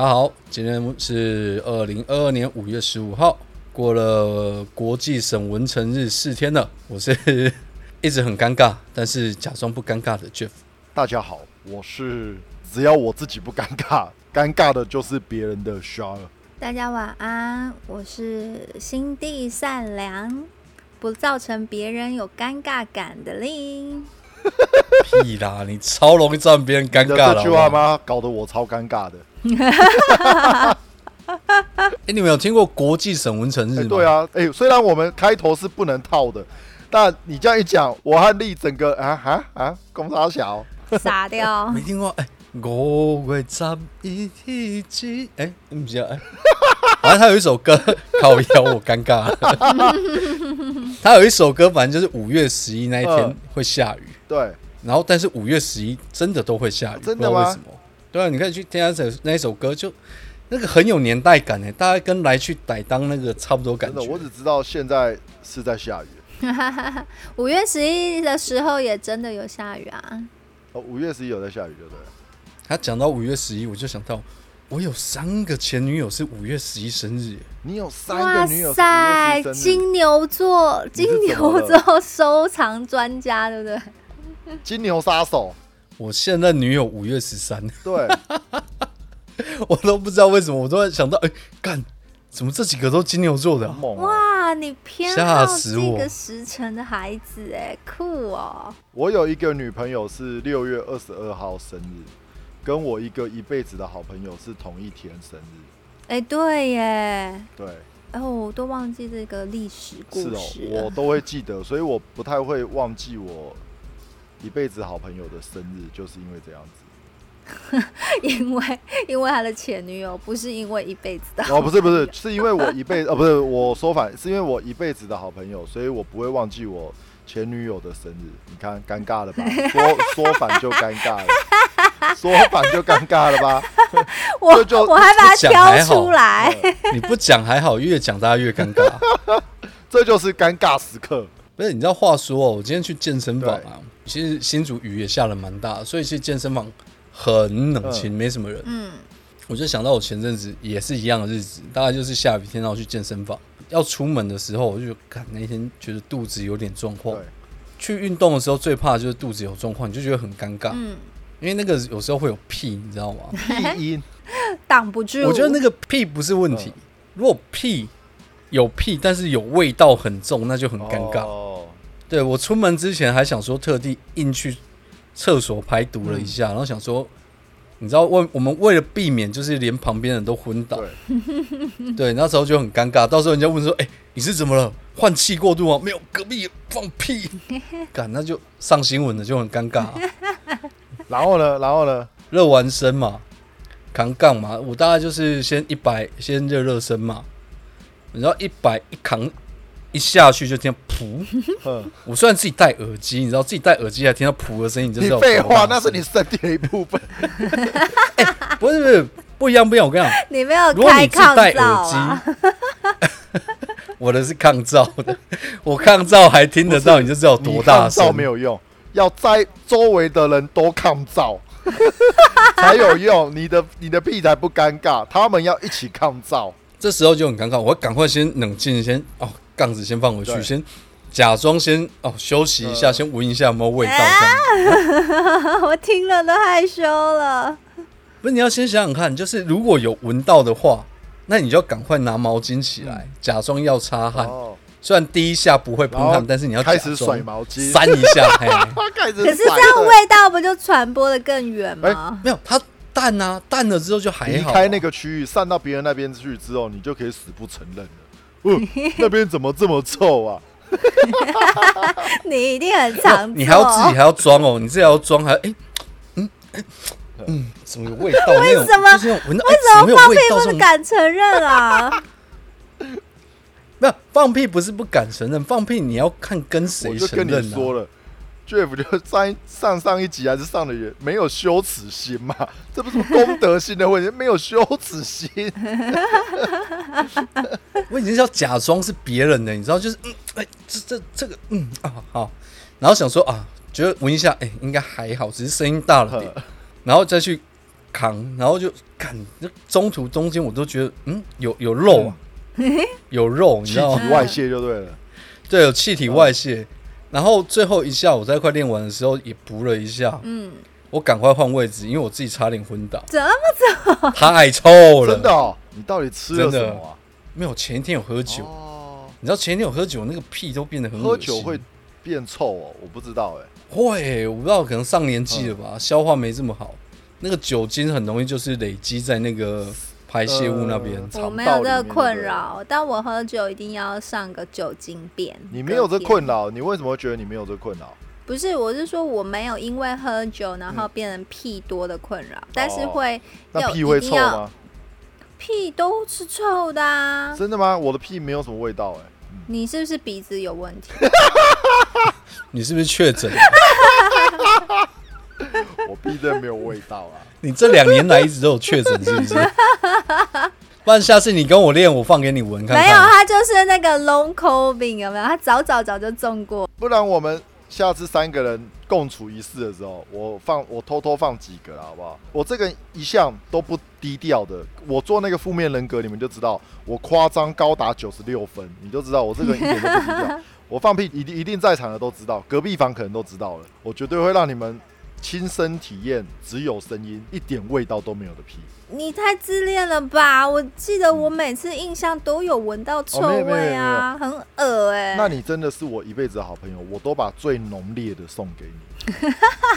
大家好，今天是二零二二年五月十五号，过了国际省文成日四天了。我是 一直很尴尬，但是假装不尴尬的 Jeff。大家好，我是只要我自己不尴尬，尴尬的就是别人的 s h a r 大家晚安，我是心地善良，不造成别人有尴尬感的令。屁啦，你超容易造成别人尴尬这句话吗？搞得我超尴尬的。哎，你们有听过国际省文成日吗？对啊，哎，虽然我们开头是不能套的，但你这样一讲，我和丽整个啊啊啊，公差小 傻掉。没听过哎，五月十一日，哎，你不知道哎。反正他有一首歌，靠腰我尴尬。他有一首歌，反正就是五月十一那一天会下雨。对。然后，但是五月十一真的都会下雨，真的吗？对啊，你可以去听下首那一首歌，就那个很有年代感诶，大概跟来去逮当那个差不多感觉。我只知道现在是在下雨。五月十一的时候也真的有下雨啊。哦，五月十一有在下雨，对不对？他讲到五月十一，我就想到我有三个前女友是五月十一生日。你有三个女友？哇塞，金牛座，金牛座收藏专家，对不对？金牛杀手。我现在女友五月十三，对，我都不知道为什么，我都在想到，哎，干，怎么这几个都金牛座的？哇，你偏好这个时辰的孩子，哎，酷哦！我有一个女朋友是六月二十二号生日，跟我一个一辈子的好朋友是同一天生日。哎，对耶，对，哦，我都忘记这个历史故事，我都会记得，所以我不太会忘记我。一辈子好朋友的生日，就是因为这样子。因为因为他的前女友，不是因为一辈子的。哦，不是不是，是因为我一辈哦，不是我说反，是因为我一辈子的好朋友，所以我不会忘记我前女友的生日。你看，尴尬了吧？说说反就尴尬了，说反就尴尬了吧？我就我还把它挑出来。你不讲还好，越讲大家越尴尬。这就是尴尬时刻。不是，你知道话说哦，我今天去健身房啊。其实新竹雨也下了蛮大，所以其实健身房很冷清，没什么人。嗯，我就想到我前阵子也是一样的日子，大概就是下雨天，然后去健身房，要出门的时候，我就看那天觉得肚子有点状况。去运动的时候最怕就是肚子有状况，你就觉得很尴尬。嗯，因为那个有时候会有屁，你知道吗？屁音挡不住。我觉得那个屁不是问题，如果屁有屁，但是有味道很重，那就很尴尬。对我出门之前还想说特地硬去厕所排毒了一下，然后想说，你知道为我们为了避免就是连旁边人都昏倒，对，那时候就很尴尬。到时候人家问说：“哎，你是怎么了？换气过度吗？”没有，隔壁放屁，干那就上新闻了，就很尴尬。然后呢？然后呢？热完身嘛，扛杠嘛，我大概就是先一百，先热热身嘛，你知道一百一扛。一下去就听噗，我虽然自己戴耳机，你知道自己戴耳机还听到噗的声音，你就知道废话，那是你身体的一部分。不是不是不一样不一样，我跟你讲，你没有开抗噪我的是抗噪的，我抗噪还听得到，你就知道多大声。没有用，要在周围的人都抗噪才有用，你的你的屁才不尴尬，他们要一起抗噪。这时候就很尴尬，我赶快先冷静，先哦。杠子先放回去，先假装先哦休息一下，先闻一下有没有味道。我听了都害羞了。不是你要先想想看，就是如果有闻到的话，那你就要赶快拿毛巾起来，假装要擦汗。虽然第一下不会喷汗，但是你要开始甩毛巾，扇一下。可是这样味道不就传播的更远吗？没有，它淡啊，淡了之后就还好。离开那个区域，散到别人那边去之后，你就可以死不承认了。那边怎么这么臭啊？你一定很常，你还要自己还要装哦，你自己要装还哎，嗯嗯，怎么有味道？为什么？为什么放屁不敢承认啊？没有放屁不是不敢承认，放屁你要看跟谁承认了。Jeff 就上上上一集还是上的也没有羞耻心嘛？这不是功德心的问题，没有羞耻心。我已经是要假装是别人的，你知道，就是嗯，哎，这这这个，嗯啊好，然后想说啊，觉得闻一下，哎，应该还好，只是声音大了点，然后再去扛，然后就看那中途中间我都觉得嗯有有肉啊，有肉，你知道吗？体外泄就对了。对，有气体外泄。然后最后一下我在快练完的时候也补了一下，嗯，我赶快换位置，因为我自己差点昏倒，怎么太臭了。真的哦，你到底吃了什么啊？没有，前一天有喝酒，哦，你知道前一天有喝酒，那个屁都变得很喝酒会变臭哦，我不知道哎。会，我不知道，可能上年纪了吧，消化没这么好，那个酒精很容易就是累积在那个排泄物那边。呃我没有这个困扰，但我喝酒一定要上个酒精便。你没有这困扰，你为什么会觉得你没有这困扰？不是，我是说我没有因为喝酒然后变成屁多的困扰，但是会有那屁会臭吗？屁都是臭的啊！真的吗？我的屁没有什么味道哎。你是不是鼻子有问题？你是不是确诊？我屁真的没有味道啊。你这两年来一直都有确诊，是不是？不然下次你跟我练，我放给你闻看看。没有，他就是那个 long COVID 有没有？他早早早就中过。不然我们下次三个人共处一室的时候，我放我偷偷放几个啦，好不好？我这个一向都不低调的，我做那个负面人格，你们就知道我夸张高达九十六分，你就知道我这个人一点都不低调。我放屁一定一定在场的都知道，隔壁房可能都知道了，我绝对会让你们亲身体验只有声音一点味道都没有的屁。你太自恋了吧！我记得我每次印象都有闻到臭味啊，很恶哎、那你真的是我一辈子的好朋友，我都把最浓烈的送给你。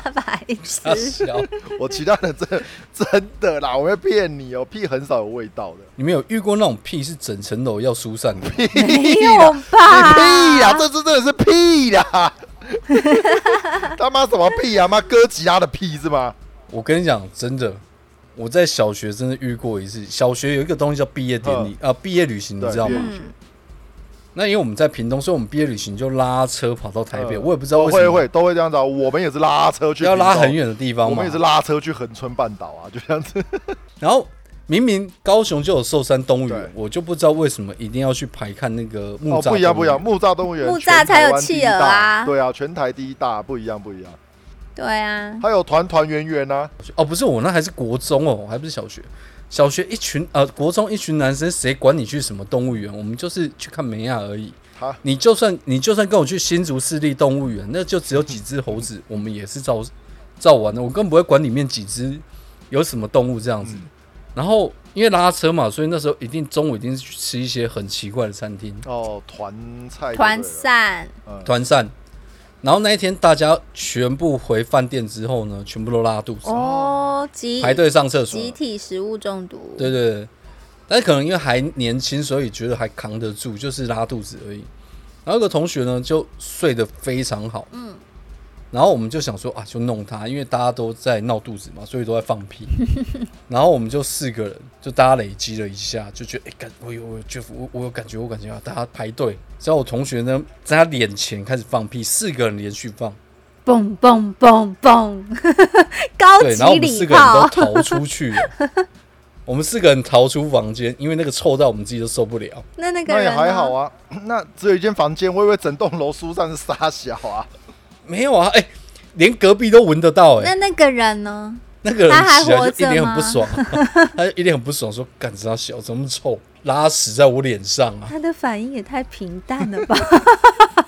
白大痴，小，我其他的真 真的啦，我会骗你哦，屁很少有味道的。你们有遇过那种屁是整层楼要疏散的？没有吧？你屁呀、这次真的是屁呀！他妈什么屁呀、妈哥吉拉的屁是吗？我跟你讲，真的，我在小学真的遇过一次。小学有一个东西叫毕业典礼啊，毕业旅行，你知道吗那因为我们在屏东，所以我们毕业旅行就拉车跑到台北。嗯我也不知道为什么会会都会这样子、啊，我们也是拉车去，要拉很，远的地方嘛我们也。是拉车去恒春半岛啊，就这样子。然后明明高雄就有寿山动物园，我就不知道为什么一定要去排看那个木哦，栅。不一样不一样，，木栅动物园，木栅才有企鹅啊对啊，全台第一大，不一样不一样。对啊，还有团团圆圆啊，哦，不是我那还是国中哦，还不是小学。小学一群呃，国中一群男生，谁管你去什么动物园？我们就是去看梅亚而已。他你就算你就算跟我去新竹市立动物园，那就只有几只猴子，我们也是照照玩的。我根本不会管里面几只有什么动物这样子。然后因为拉车嘛，所以那时候一定中午一定是去吃一些很奇怪的餐厅。哦，团菜团，散，嗯。团散。然后那一天大家全部回饭店之后呢，全部都拉肚子，哦，集排队上厕所。集体食物中毒，对对对，但是可能因为还年轻，所以觉得还扛得住，就是拉肚子而已。然后有个同学呢，就睡得非常好，嗯，然后我们就想说啊，就弄他，因为大家都在闹肚子嘛，所以都在放屁。然后我们就四个人，就大家累积了一下，就觉得哎，感我有我有 Jeff，我我有感觉，我感觉啊，大家排队。只要我同学呢，在他脸前开始放屁，四个人连续放，嘣嘣嘣嘣，高对，然后我们四个人都，逃出去了。我们四个人逃出房间，因为那个臭到我们自己都受不了。那那个那也人还好啊。那只有一间房间，我以为整栋楼疏散是沙小啊。没有啊，哎、连隔壁都闻得到、哎，那那个人呢？那个人他还起来活着就一脸很不吗爽，他就一脸很不爽，说：“干啥小，这么臭，拉屎在我脸上啊他的反应也太平淡了吧？！”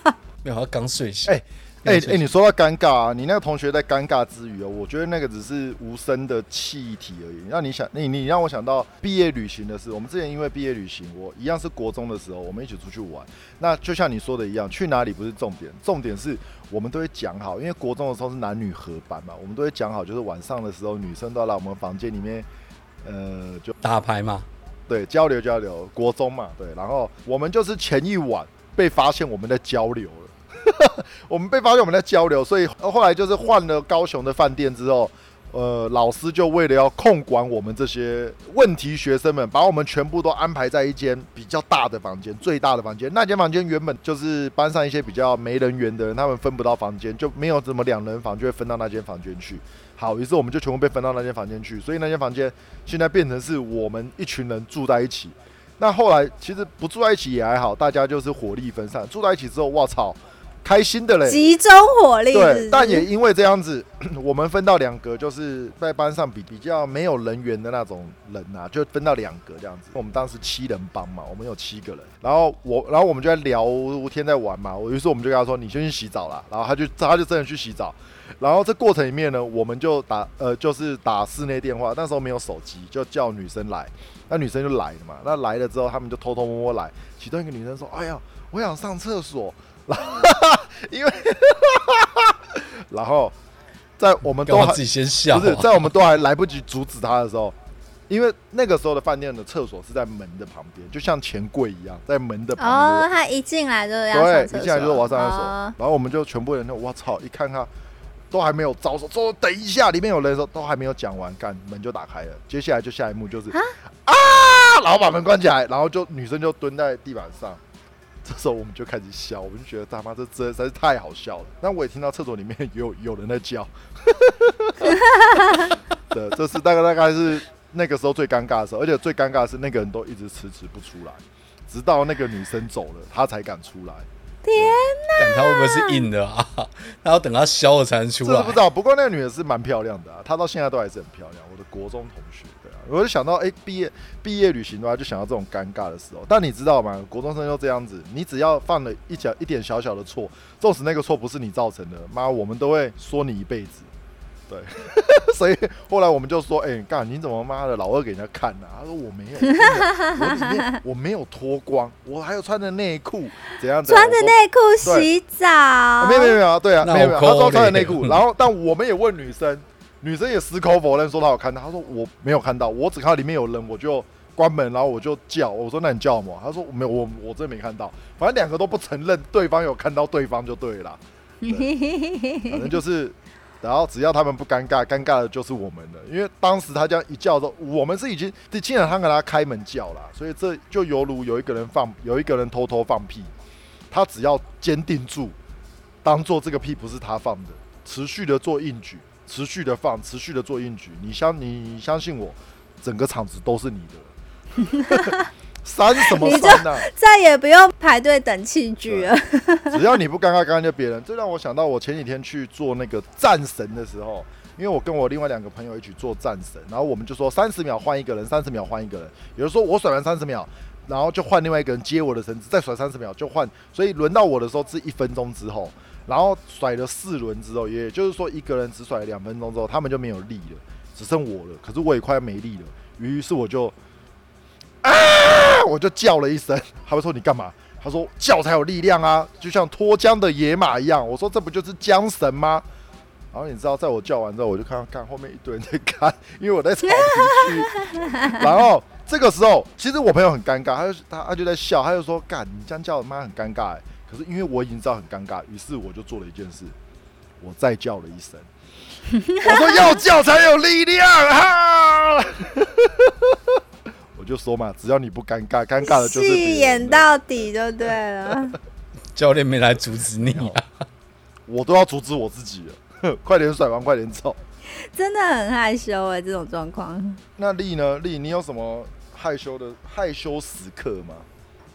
没有，他刚睡醒。哎哎哎，你说到尴尬啊，你那个同学在尴尬之余哦，我觉得那个只是无声的气体而已。让你想，你你让我想到毕业旅行的事。我们之前因为毕业旅行，我一样是国中的时候，我们一起出去玩。那就像你说的一样，去哪里不是重点，重点是我们都会讲好，因为国中的时候是男女合班嘛，我们都会讲好，就是晚上的时候女生都要来我们房间里面，呃，就打牌嘛，对，交流交流，国中嘛，对，然后我们就是前一晚被发现我们在交流了，我们被发现我们在交流，所以后来就是换了高雄的饭店之后，呃，老师就为了要控管我们这些问题学生们，把我们全部都安排在一间比较大的房间，最大的房间。那间房间原本就是班上一些比较没人缘的人，他们分不到房间，就没有怎么两人房，就会分到那间房间去。好，于是我们就全部被分到那间房间去，所以那间房间现在变成是我们一群人住在一起。那后来其实不住在一起也还好，大家就是火力分散。住在一起之后，我操，开心的嘞，集中火力。对，但也因为这样子，我们分到两格，就是在班上比比较没有人员的那种人啊，就分到两格这样子。我们当时七人帮嘛，我们有七个人，然后我，然后我们就在聊天，在玩嘛。我于是我们就跟他说：“你先去洗澡啦。”然后他就他就真的去洗澡。然后这过程里面呢，我们就打呃，就是打室内电话。那时候没有手机，就叫女生来。那女生就来了嘛。那来了之后，他们就偷偷摸摸来。其中一个女生说：“哎呀，我想上厕所。”然后，因为，然后，在我们都自己先笑，不是在我们都还来不及阻止他的时候，因为那个时候的饭店的厕所是在门的旁边，就像钱柜一样，在门的旁边。哦，他一进来就要对，一进来就是我要上厕所，然后我们就全部人都我操，一看他都还没有招手，说等一下，里面有人的时候都还没有讲完，干门就打开了，接下来就下一幕就是啊，然后把门关起来，然后就女生就蹲在地板上。这时候我们就开始笑，我们就觉得大妈这真实在是太好笑了。那我也听到厕所里面有有人在叫，对，这是大概大概是那个时候最尴尬的时候，而且最尴尬的是那个人都一直迟迟不出来，直到那个女生走了，他才敢出来。天哪！他会不会是硬的啊？他要等他消了才能出来。不知道，不过那个女的是蛮漂亮的啊，她到现在都还是很漂亮。我的国中同学。我就想到，哎，毕业毕业旅行的话，就想到这种尴尬的时候。但你知道吗？国中生就这样子，你只要犯了一小一点小小的错，纵使那个错不是你造成的，妈，我们都会说你一辈子。对，所以后来我们就说，哎，干，你怎么妈的老二给人家看呢？他说我没有，我里面我没有脱光，我还有穿着内裤，怎样？穿着内裤洗澡？没有没有没有，对啊，没有没有，他说穿着内裤。然后，但我们也问女生。女生也矢口否认说她有看到，她说我没有看到，我只看到里面有人，我就关门，然后我就叫，我说那你叫什么？她说没有，我我真没看到，反正两个都不承认对方有看到对方就对了，反正就是，然后只要他们不尴尬，尴尬的就是我们了，因为当时他这样一叫的时候，我们是已经竟然他给他开门叫了，所以这就犹如有一个人放，有一个人偷偷放屁，他只要坚定住，当做这个屁不是他放的，持续的做硬举。持续的放，持续的做硬举，你相你相信我，整个场子都是你的。删什么删呢？再也不用排队等器具了。只要你不尴尬，尴尬就别人。这让我想到我前几天去做那个战神的时候，因为我跟我另外两个朋友一起做战神，然后我们就说三十秒换一个人，三十秒换一个人。有人说我甩完三十秒，然后就换另外一个人接我的绳子，再甩三十秒就换，所以轮到我的时候是一分钟之后。然后甩了四轮之后，也就是说一个人只甩了两分钟之后，他们就没有力了，只剩我了。可是我也快要没力了，于是我就啊，我就叫了一声。他们说你干嘛？他说叫才有力量啊，就像脱缰的野马一样。我说这不就是缰绳吗？然后你知道，在我叫完之后，我就看看后面一堆人在看，因为我在草皮区。然后这个时候，其实我朋友很尴尬，他就他他就在笑，他就说干，你这样叫妈很尴尬哎。可是因为我已经知道很尴尬，于是我就做了一件事，我再叫了一声，我说要叫才有力量哈，我就说嘛，只要你不尴尬，尴尬的就是戏演到底就对了。教练没来阻止你啊，我都要阻止我自己了，快点甩完，快点走。真的很害羞哎，这种状况。那丽呢？丽，你有什么害羞的害羞时刻吗？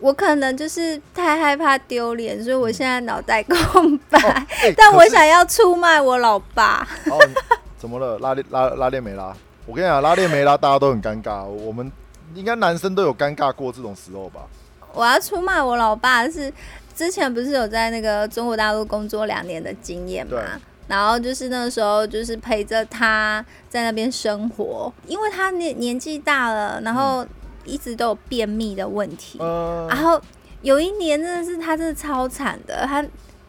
我可能就是太害怕丢脸，所以我现在脑袋空白。但我想要出卖我老爸。怎么了？拉链拉拉链没拉？我跟你讲，拉链没拉，大家都很尴尬。我们应该男生都有尴尬过这种时候吧？我要出卖我老爸是之前不是有在那个中国大陆工作两年的经验嘛？然后就是那个时候就是陪着他在那边生活，因为他年年纪大了，然后。一直都有便秘的问题，然后有一年真的是他真的超惨的，他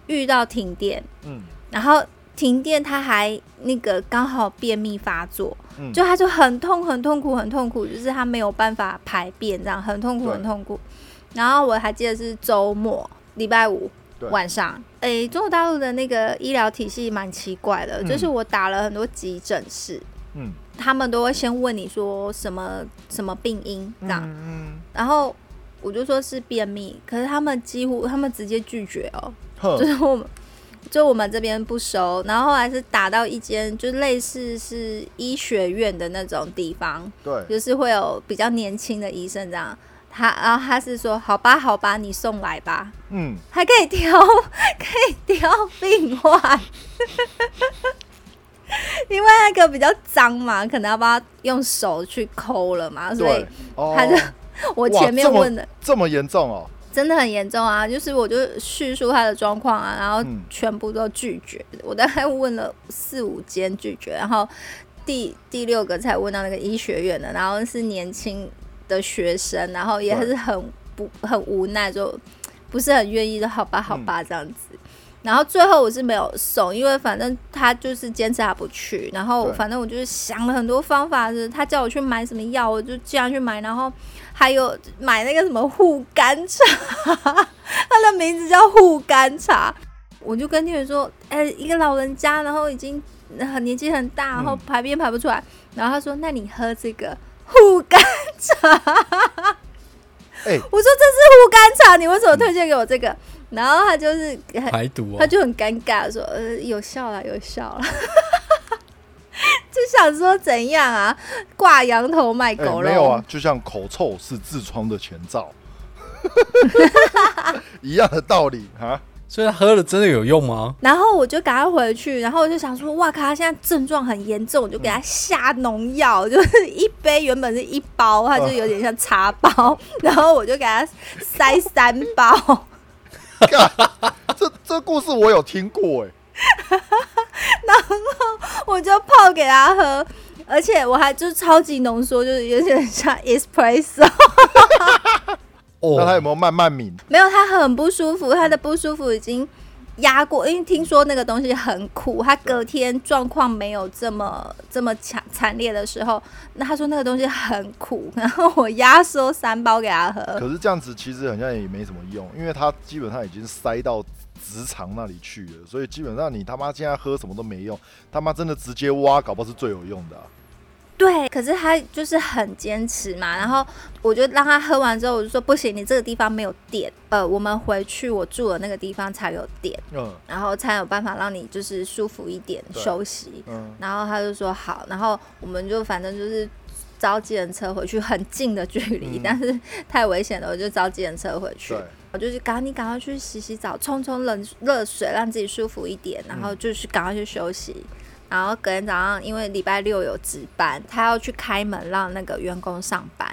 遇到停电，嗯，然后停电他还那个刚好便秘发作，嗯，就他就很痛很痛苦很痛苦，就是他没有办法排便这样很痛苦很痛苦。然后我还记得是周末礼拜五晚上，哎，中国大陆的那个医疗体系蛮奇怪的，就是我打了很多急诊室，嗯。他们都会先问你说什么什么病因这样，然后我就说是便秘，可是他们几乎他们直接拒绝哦，就是我们就我们这边不收，然后后来是打到一间就类似是医学院的那种地方，对，就是会有比较年轻的医生这样，他然后他是说好吧好吧，你送来吧。嗯，还可以调，可以调病患。因为那个比较脏嘛，可能要帮他用手去抠了嘛，所以他就 我前面问的。这么严重哦，真的很严重啊！就是我就叙述他的状况啊，然后全部都拒绝，我大概问了四五间拒绝，然后第第六个才问到那个医学院的，然后是年轻的学生，然后也是很不很无奈，就不是很愿意的，好吧好吧这样子。然后最后我是没有送，因为反正他就是坚持他不去。然后反正我就是想了很多方法，是他叫我去买什么药，我就这样去买。然后还有买那个什么护肝茶，他的名字叫护肝茶。我就跟店员说：“哎，一个老人家，然后已经很年纪很大，然后排便排不出来。”然后他说：“那你喝这个护肝茶。”哎，我说这是护肝茶，你为什么推荐给我这个？然后他就是排毒，他就很尴尬说：“呃，有效了，有效了。”就想说怎样啊？挂羊头卖狗肉？没有啊，就像口臭是痔疮的前兆，一样的道理啊。所以他喝了真的有用吗？然后我就赶快回去，然后我就想说：“哇靠，他现在症状很严重，我就给他下农药，就是一杯原本是一包，他就有点像茶包，然后我就给他塞三包。”这这故事我有听过哎，然后我就泡给他喝，而且我还就是超级浓缩，就是有点像 espresso。哦那他有没有慢慢抿？没有，他很不舒服，他的不舒服已经。压过，因为听说那个东西很苦，他隔天状况没有这么这么强惨烈的时候，那他说那个东西很苦，然后我压缩三包给他喝。可是这样子其实好像也没什么用，因为他基本上已经塞到直肠那里去了，所以基本上你他妈现在喝什么都没用，他妈真的直接挖，搞不好是最有用的。对，可是他就是很坚持嘛，然后我就让他喝完之后，我就说不行，你这个地方没有电，呃，我们回去我住的那个地方才有电，嗯，然后才有办法让你就是舒服一点休息，嗯，然后他就说好，然后我们就反正就是招计程车回去，很近的距离，但是太危险了，我就招计程车回去，我就是赶你赶快去洗洗澡，冲冲冷热水，让自己舒服一点，然后就是赶快去休息。然后隔天早上，因为礼拜六有值班，他要去开门让那个员工上班，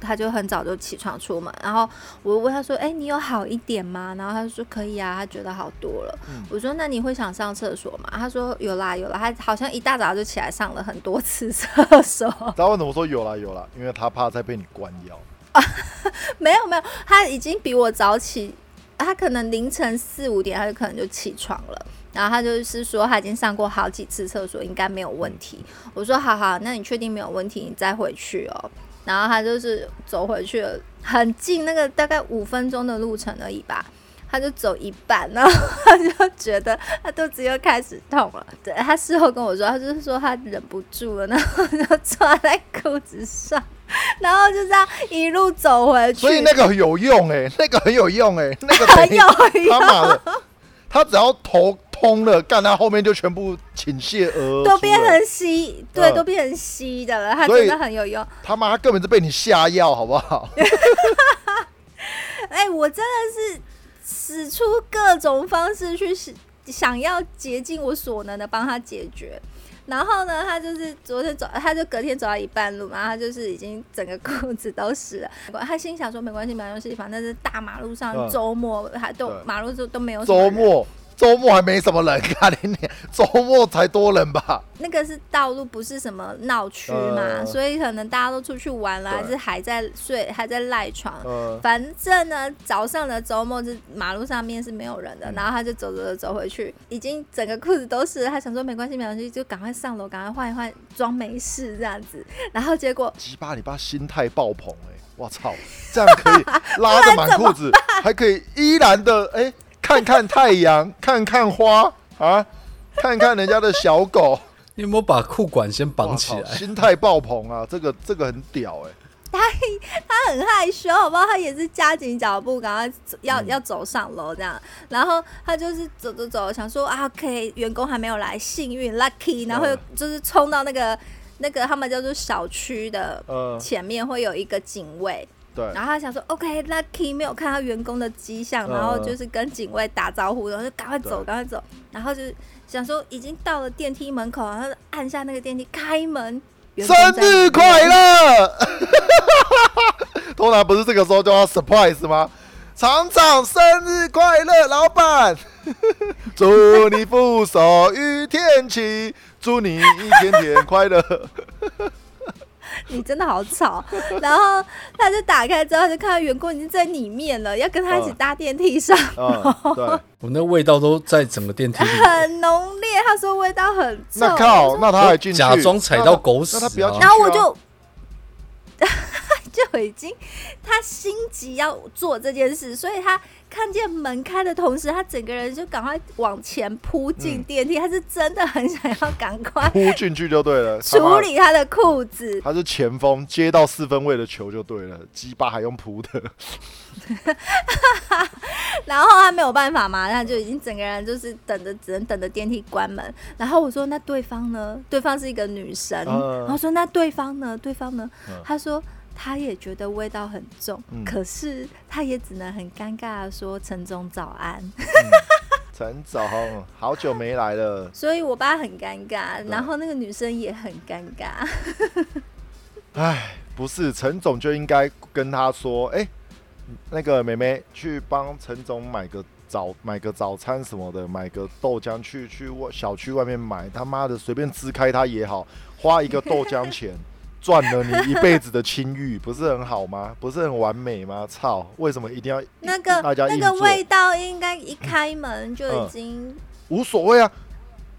他就很早就起床出门。然后我问他说：“哎，你有好一点吗？”然后他说：“可以啊，他觉得好多了。”我说：“那你会想上厕所吗？”他说：“有啦，有啦。”他好像一大早就起来上了很多次厕所。他问我说：“有啦，有啦。”因为他怕再被你关掉。没有没有，他已经比我早起，他可能凌晨四五点，他就可能就起床了。然后他就是说他已经上过好几次厕所，应该没有问题。我说好好，那你确定没有问题，你再回去哦。然后他就是走回去了，很近，那个大概五分钟的路程而已吧。他就走一半，然后他就觉得他肚子又开始痛了。对他事后跟我说，他就是说他忍不住了，然后就抓在裤子上，然后就这样一路走回去。所以那个有用哎，那个很有用哎，那个 很有用。他只要头。通了，干他后面就全部倾泻而都变成稀，对，都变成稀的了。他真的很有用。他妈根本是被你下药，好不好？哎，我真的是使出各种方式去想要竭尽我所能的帮他解决。然后呢，他就是昨天走，他就隔天走到一半路嘛，他就是已经整个裤子都湿了。他心想说没关系，没关系，反正是大马路上周末还都马路都都没有周末。周末还没什么人，看你你周末才多人吧？那个是道路，不是什么闹区嘛，所以可能大家都出去玩了，还是还在睡，还在赖床。反正呢，早上的周末是马路上面是没有人的，然后他就走走走走回去，已经整个裤子都是。他想说没关系没关系，就赶快上楼，赶快换一换，装没事这样子。然后结果鸡巴，你爸心态爆棚哎！我操，这样可以拉着满裤子，还可以依然的哎。看看太阳，看看花啊，看看人家的小狗。你有没有把裤管先绑起来？心态爆棚啊！这个这个很屌哎。他他很害羞，好不好？他也是加紧脚步，赶快要要走上楼这样。然后他就是走走走，想说啊可以员工还没有来，幸运 lucky，然后就是冲到那个那个他们叫做小区的前面，会有一个警卫。对。然后他想说，OK，Lucky 没有看到员工的迹象，然后就是跟警卫打招呼，然后就赶快走，赶快走。然后就想说，已经到了电梯门口，然后按下那个电梯开门。生日快乐！通常不是这个时候就要 surprise 吗？厂长生日快乐，老板，祝你福寿与天齐，祝你一天天快乐。你真的好吵。然后他就打开之后，就看到员工已经在里面了，要跟他一起搭电梯上。对，我那味道都在整个电梯里，很浓烈。他说味道很重。那靠，那他还进去假装踩到狗屎，然后我就。就已经，他心急要做这件事，所以他看见门开的同时，他整个人就赶快往前扑进电梯。他是真的很想要赶快扑进去就对了，处理他的裤子。他是前锋，接到四分位的球就对了，鸡巴还用扑的。然后他没有办法嘛，他就已经整个人就是等着，只能等着电梯关门。然后我说：“那对方呢？对方是一个女生。”然后说：“那对方呢？对方呢？”他说。他也觉得味道很重，可是他也只能很尴尬的说：“陈总早安。” 陈总，好久没来了。所以我爸很尴尬，然后那个女生也很尴尬。哎，不是，陈总就应该跟他说：“哎，那个妹妹去帮陈总买个早买个早餐什么的，买个豆浆去去外小区外面买。他妈的，随便支开他也好，花一个豆浆钱。”赚了你一辈子的清誉，不是很好吗？不是很完美吗？操！为什么一定要那个大家那个味道应该一开门就已经无所谓啊！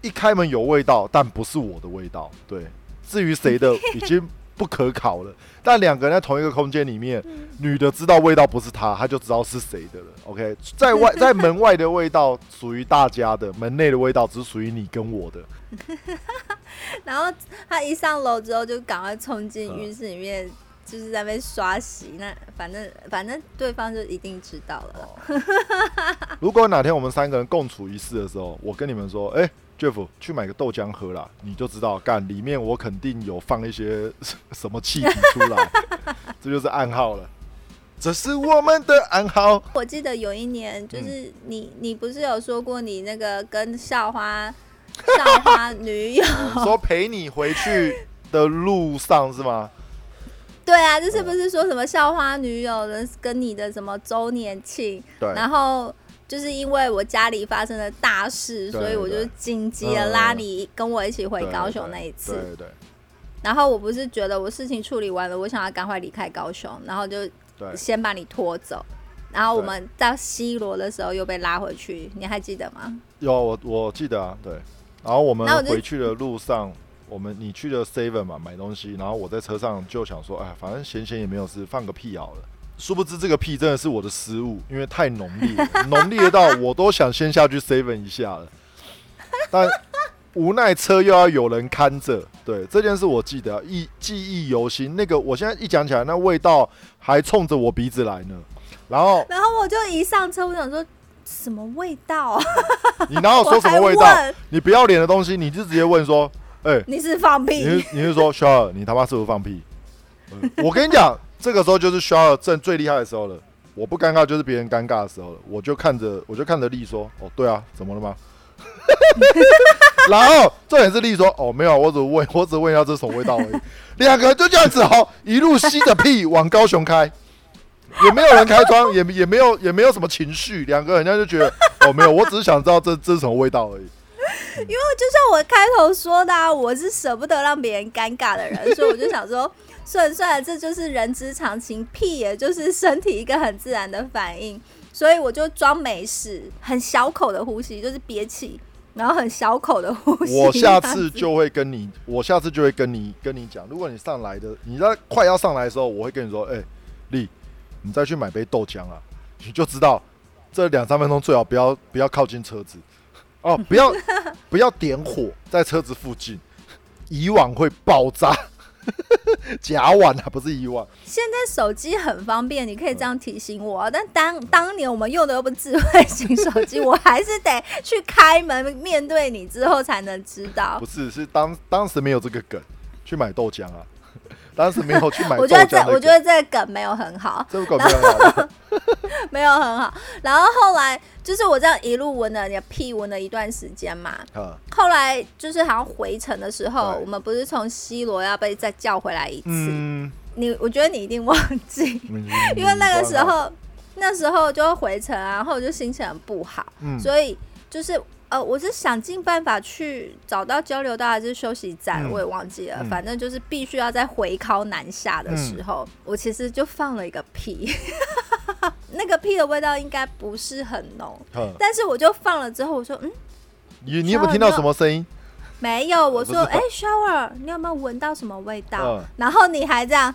一开门有味道，但不是我的味道。对，至于谁的 已经不可考了。但两个人在同一个空间里面，女的知道味道不是她，她就知道是谁的了。OK，在外 在门外的味道属于大家的，门内的味道只属于你跟我的。然后他一上楼之后，就赶快冲进浴室里面，就是在被刷洗。那反正反正对方就一定知道了。如果哪天我们三个人共处一室的时候，我跟你们说，哎，Jeff 去买个豆浆喝啦，你就知道，干里面我肯定有放一些 什么气体出来，这就是暗号了。这是我们的暗号。我记得有一年，就是你你不是有说过你那个跟校花。校花女友 说陪你回去的路上是吗？对啊，就是不是说什么校花女友的跟你的什么周年庆？对。然后就是因为我家里发生了大事，所以我就紧急的拉你跟我一起回高雄那一次。对对。然后我不是觉得我事情处理完了，我想要赶快离开高雄，然后就先把你拖走。然后我们到西罗的时候又被拉回去，你还记得吗？有，我我记得啊，对。然后我们回去的路上，我们你去了 Seven 嘛买东西，然后我在车上就想说，哎，反正闲闲也没有事，放个屁好了。殊不知这个屁真的是我的失误，因为太浓烈，浓烈到我都想先下去 Seven 一下了。但无奈车又要有人看着，对这件事我记得忆记忆犹新。那个我现在一讲起来，那味道还冲着我鼻子来呢。然后，然后我就一上车，我想说。什么味道？你哪有说 什么味道？你不要脸的东西，你就直接问说：“哎，你是放屁？”你你是说 s h a r 你他妈是不是放屁？我跟你讲，这个时候就是 a r 正最厉害的时候了。我不尴尬，就是别人尴尬的时候了。我就看着，我就看着丽说：“哦，对啊，怎么了吗？” 然后重点是丽说：“哦，没有，我只问，我只问一下这是什么味道而已。”两个人就这样子，哦，一路吸着屁往高雄开。也没有人开窗，也也没有也没有什么情绪，两个人家就觉得哦没有，我只是想知道这这是什么味道而已。因为就像我开头说的，啊我是舍不得让别人尴尬的人，所以我就想说，算了算了，这就是人之常情，屁也就是身体一个很自然的反应，所以我就装没事，很小口的呼吸，就是憋气，然后很小口的呼吸。我下次就会跟你，我下次就会跟你跟你讲，如果你上来的，你在快要上来的时候，我会跟你说，哎，丽。你再去买杯豆浆啊，你就知道这两三分钟最好不要不要靠近车子哦，不要不要点火在车子附近，以往会爆炸。假碗啊，不是以往。现在手机很方便，你可以这样提醒我。但当当年我们用的又不是智慧型手机，我还是得去开门面对你之后才能知道。不是，是当当时没有这个梗，去买豆浆啊。当时没有去买。我觉得这我觉得这个梗没有很好，这个梗没有很好，没有很好。然后后来就是我这样一路闻了你屁闻了一段时间嘛。后来就是好像回程的时候，我们不是从西罗要被再叫回来一次。嗯。你我觉得你一定忘记，因为那个时候那时候就回程啊，然后我就心情很不好，所以就是。呃，我是想尽办法去找到交流道还是休息站，我也忘记了。反正就是必须要在回靠南下的时候，我其实就放了一个屁，那个屁的味道应该不是很浓，但是我就放了之后，我说嗯，你你有没有听到什么声音？没有，我说哎，shower，你有没有闻到什么味道？然后你还这样，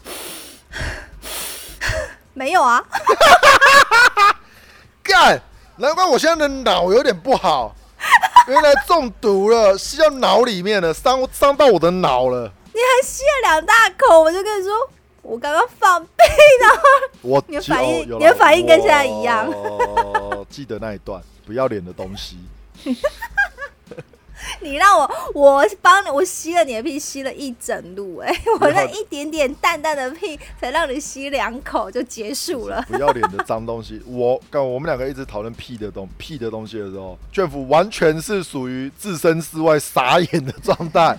没有啊？干，难怪我现在的脑有点不好。原来中毒了，吸到脑里面了，伤伤到我的脑了。你还吸了两大口，我就跟你说，我刚刚放屁，然后我你的反应，你的反应跟现在一样。哦，记得那一段不要脸的东西。你让我，我帮你，我吸了你的屁，吸了一整路，哎，我那一点点淡淡的屁，才让你吸两口就结束了。不要脸的脏东西，我刚我们两个一直讨论屁的东屁的东西的时候，卷福完全是属于置身事外、傻眼的状态。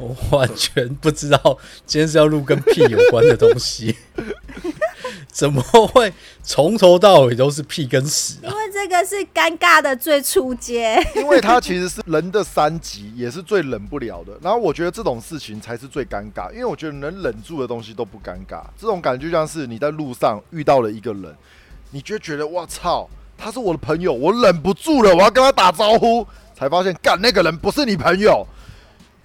我完全不知道今天是要录跟屁有关的东西。怎么会从头到尾都是屁跟屎？因为这个是尴尬的最初阶，因为它其实是人的三级，也是最忍不了的。然后我觉得这种事情才是最尴尬，因为我觉得能忍住的东西都不尴尬。这种感觉就像是你在路上遇到了一个人，你就觉得我操，他是我的朋友，我忍不住了，我要跟他打招呼，才发现干那个人不是你朋友。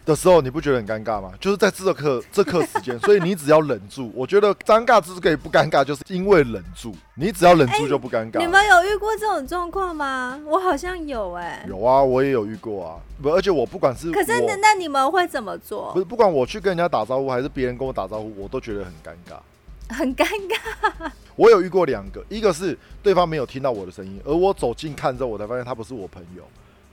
的时候，你不觉得很尴尬吗？就是在这刻这刻时间，所以你只要忍住。我觉得尴尬之所以不尴尬，就是因为忍住。你只要忍住就不尴尬。你们有遇过这种状况吗？我好像有哎。有啊，我也有遇过啊。不，而且我不管是……可是那那你们会怎么做？不是，不管我去跟人家打招呼，还是别人跟我打招呼，我都觉得很尴尬。很尴尬。我有遇过两个，一个是对方没有听到我的声音，而我走近看之后，我才发现他不是我朋友。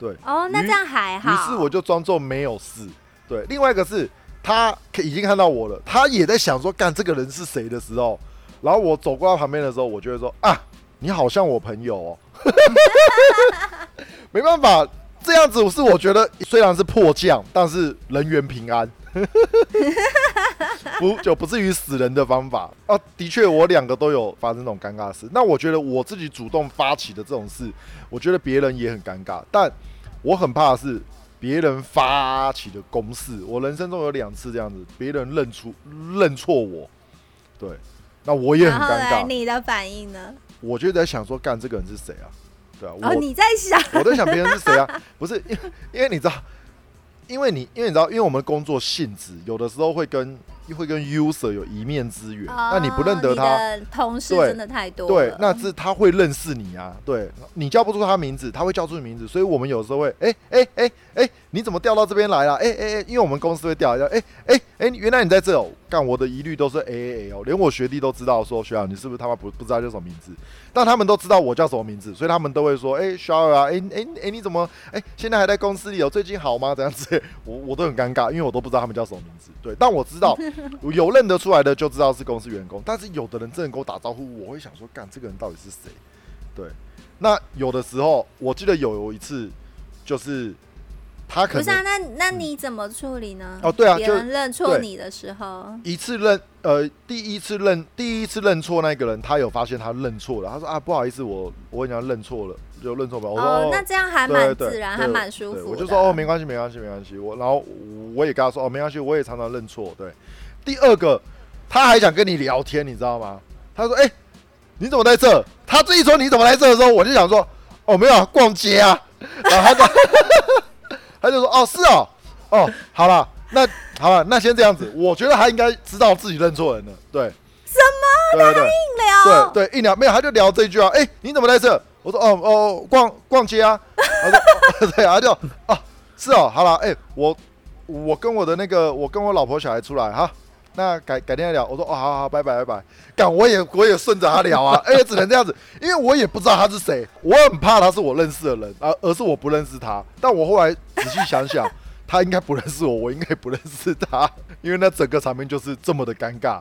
对哦，那这样还好。于是我就装作没有事。对，另外一个是他已经看到我了，他也在想说干这个人是谁的时候，然后我走过他旁边的时候，我就会说啊，你好像我朋友哦。没办法，这样子是我觉得虽然是迫降，但是人员平安，不就不至于死人的方法啊。的确，我两个都有发生这种尴尬事。那我觉得我自己主动发起的这种事，我觉得别人也很尴尬，但我很怕的是。别人发起的攻势，我人生中有两次这样子，别人认出认错我，对，那我也很尴尬。你的反应呢？我就在想说，干这个人是谁啊？对啊，哦，你在想，我在想别人是谁啊？不是，因为因为你知道。因为你，因为你知道，因为我们工作性质，有的时候会跟会跟 user 有一面之缘，那你不认得他，同事真的太多，对，那是他会认识你啊，对，你叫不出他名字，他会叫出你名字，所以我们有时候会，哎哎哎哎，你怎么调到这边来了？哎哎哎，因为我们公司会调一下，哎哎哎，原来你在这哦，干我的疑虑都是 A A A 哦，连我学弟都知道说学长你是不是他妈不不知道叫什么名字？但他们都知道我叫什么名字，所以他们都会说：“哎，肖儿啊，哎哎哎，你怎么哎现在还在公司里哦？最近好吗？这样子，我我都很尴尬，因为我都不知道他们叫什么名字。对，但我知道 有认得出来的就知道是公司员工，但是有的人真的跟我打招呼，我会想说：干这个人到底是谁？对，那有的时候我记得有一次就是。他可不是啊，那那你怎么处理呢？哦，对啊，别人认错你的时候，一次认呃，第一次认第一次认错那个人，他有发现他认错了，他说啊，不好意思，我我跟你讲认错了，就认错吧。我说哦，那这样还蛮自然，还蛮舒服。我就说哦，没关系，没关系，没关系。我然后我也跟他说哦，没关系，我也常常认错。对，第二个他还想跟你聊天，你知道吗？他说哎，你怎么在这？他这一说你怎么来这的时候，我就想说哦，没有逛街啊，然后他说。他就说：“哦，是哦，哦，好了，那好了，那先这样子。我觉得他应该知道自己认错人了。对，什么？对对，硬聊？对对，硬聊没有，他就聊这一句啊。哎，你怎么在这？我说：哦哦，逛逛街啊。他说：对啊，就哦，是哦，好了，哎，我我跟我的那个，我跟我老婆小孩出来哈。那改改天再聊。我说：哦，好好，拜拜拜拜。干，我也我也顺着他聊啊。哎，只能这样子，因为我也不知道他是谁，我很怕他是我认识的人，而而是我不认识他。但我后来。”仔细想想，他应该不认识我，我应该不认识他，因为那整个场面就是这么的尴尬，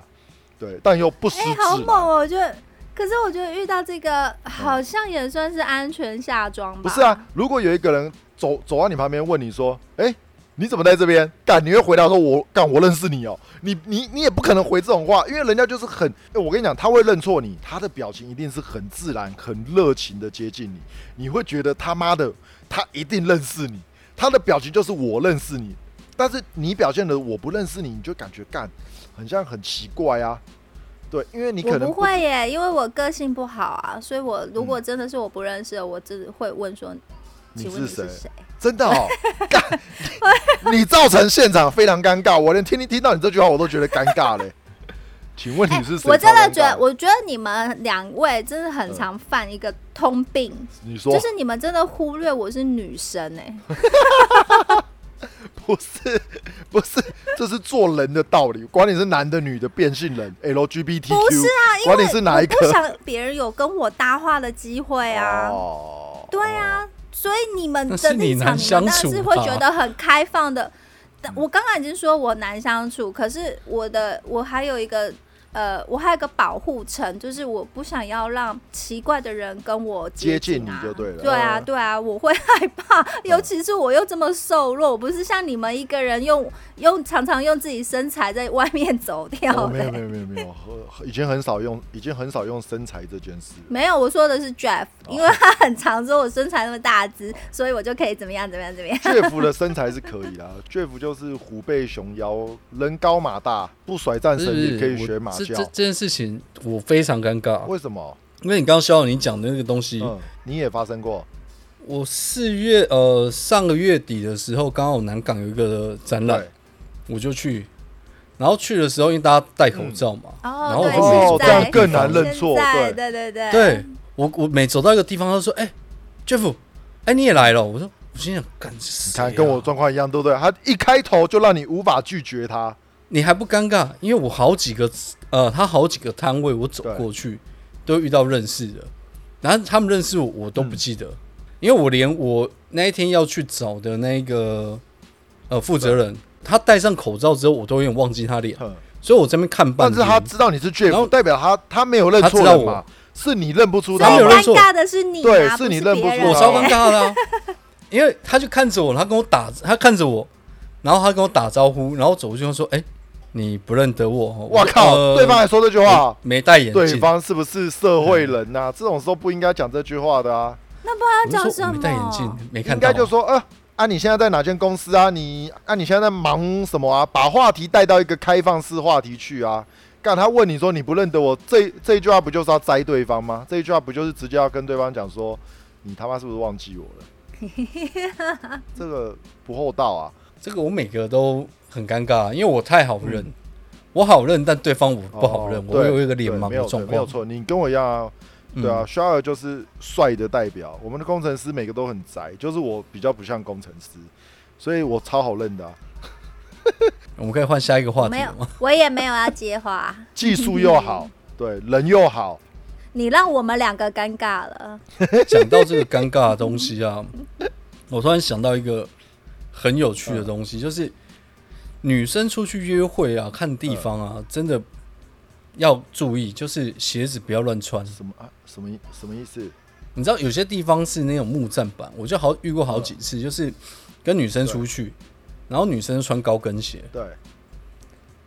对，但又不失智。好猛哦！我觉得，可是我觉得遇到这个好像也算是安全下装吧。不是啊，如果有一个人走走到你旁边问你说：“哎。”你怎么在这边干？你会回答说：“我干，我认识你哦。”你你你也不可能回这种话，因为人家就是很……我跟你讲，他会认错你，他的表情一定是很自然、很热情的接近你。你会觉得他妈的，他一定认识你，他的表情就是我认识你。但是你表现的我不认识你，你就感觉干很像很奇怪啊。对，因为你可能不会耶，因为我个性不好啊，所以我如果真的是我不认识，我只会问说：“你是谁？”真的哦，你造成现场非常尴尬，我连听你听到你这句话我都觉得尴尬嘞。请问你是谁？我真的觉得，我觉得你们两位真的很常犯一个通病。你说，就是你们真的忽略我是女生哎。不是，不是，这是做人的道理。管你是男的、女的、变性人、LGBT，不是啊，管你是哪一个，不想别人有跟我搭话的机会啊。哦，对啊。所以你们的立场，你们是会觉得很开放的。我刚刚已经说我难相处，可是我的我还有一个。呃，我还有个保护层，就是我不想要让奇怪的人跟我接近你就对了。对啊，对啊，我会害怕，尤其是我又这么瘦弱，不是像你们一个人用用常常用自己身材在外面走跳。没有没有没有没有，已经很少用，已经很少用身材这件事。没有，我说的是 Jeff，因为他很常说我身材那么大只，所以我就可以怎么样怎么样怎么样。Jeff 的身材是可以啦，Jeff 就是虎背熊腰，人高马大，不甩战神也可以学马。这这件事情我非常尴尬。为什么？因为你刚刚肖你讲的那个东西，你也发生过。我四月呃上个月底的时候，刚好南港有一个展览，我就去。然后去的时候，因为大家戴口罩嘛，然后我就这样更难认错。对对对对。对我我每走到一个地方，他说：“哎，Jeff，哎你也来了。”我说：“我心想，干你看跟我状况一样，对不对？他一开头就让你无法拒绝他。”你还不尴尬？因为我好几个呃，他好几个摊位，我走过去都遇到认识的，然后他们认识我，我都不记得，因为我连我那一天要去找的那个呃负责人，他戴上口罩之后，我都有点忘记他脸，所以我这边看半天。但是他知道你是 Jeff，代表他他没有认错人嘛？是你认不出他，有尴尬的是你，对，是你认不出，我超尴尬的，因为他就看着我，他跟我打，他看着我，然后他跟我打招呼，然后走过去说：“哎。”你不认得我？我靠！对方还说这句话，没戴眼镜。对方是不是社会人呐？这种时候不应该讲这句话的啊。那不然讲什么？没戴眼镜，没看。应该就说，呃，啊，你现在在哪间公司啊？你啊，你现在在忙什么啊？把话题带到一个开放式话题去啊。干他问你说你不认得我，这这一句话不就是要摘对方吗？这一句话不就是直接要跟对方讲说，你他妈是不是忘记我了？这个不厚道啊！这个我每个都。很尴尬，因为我太好认，我好认，但对方我不好认，我有一个脸盲的状况。没有错，你跟我一样啊，对啊，肖尔就是帅的代表。我们的工程师每个都很宅，就是我比较不像工程师，所以我超好认的。我们可以换下一个话题吗？我也没有要接话。技术又好，对人又好，你让我们两个尴尬了。讲到这个尴尬的东西啊，我突然想到一个很有趣的东西，就是。女生出去约会啊，看地方啊，真的要注意，就是鞋子不要乱穿。什么啊？什么意什么意思？你知道有些地方是那种木栈板，我就好遇过好几次，就是跟女生出去，然后女生穿高跟鞋，对，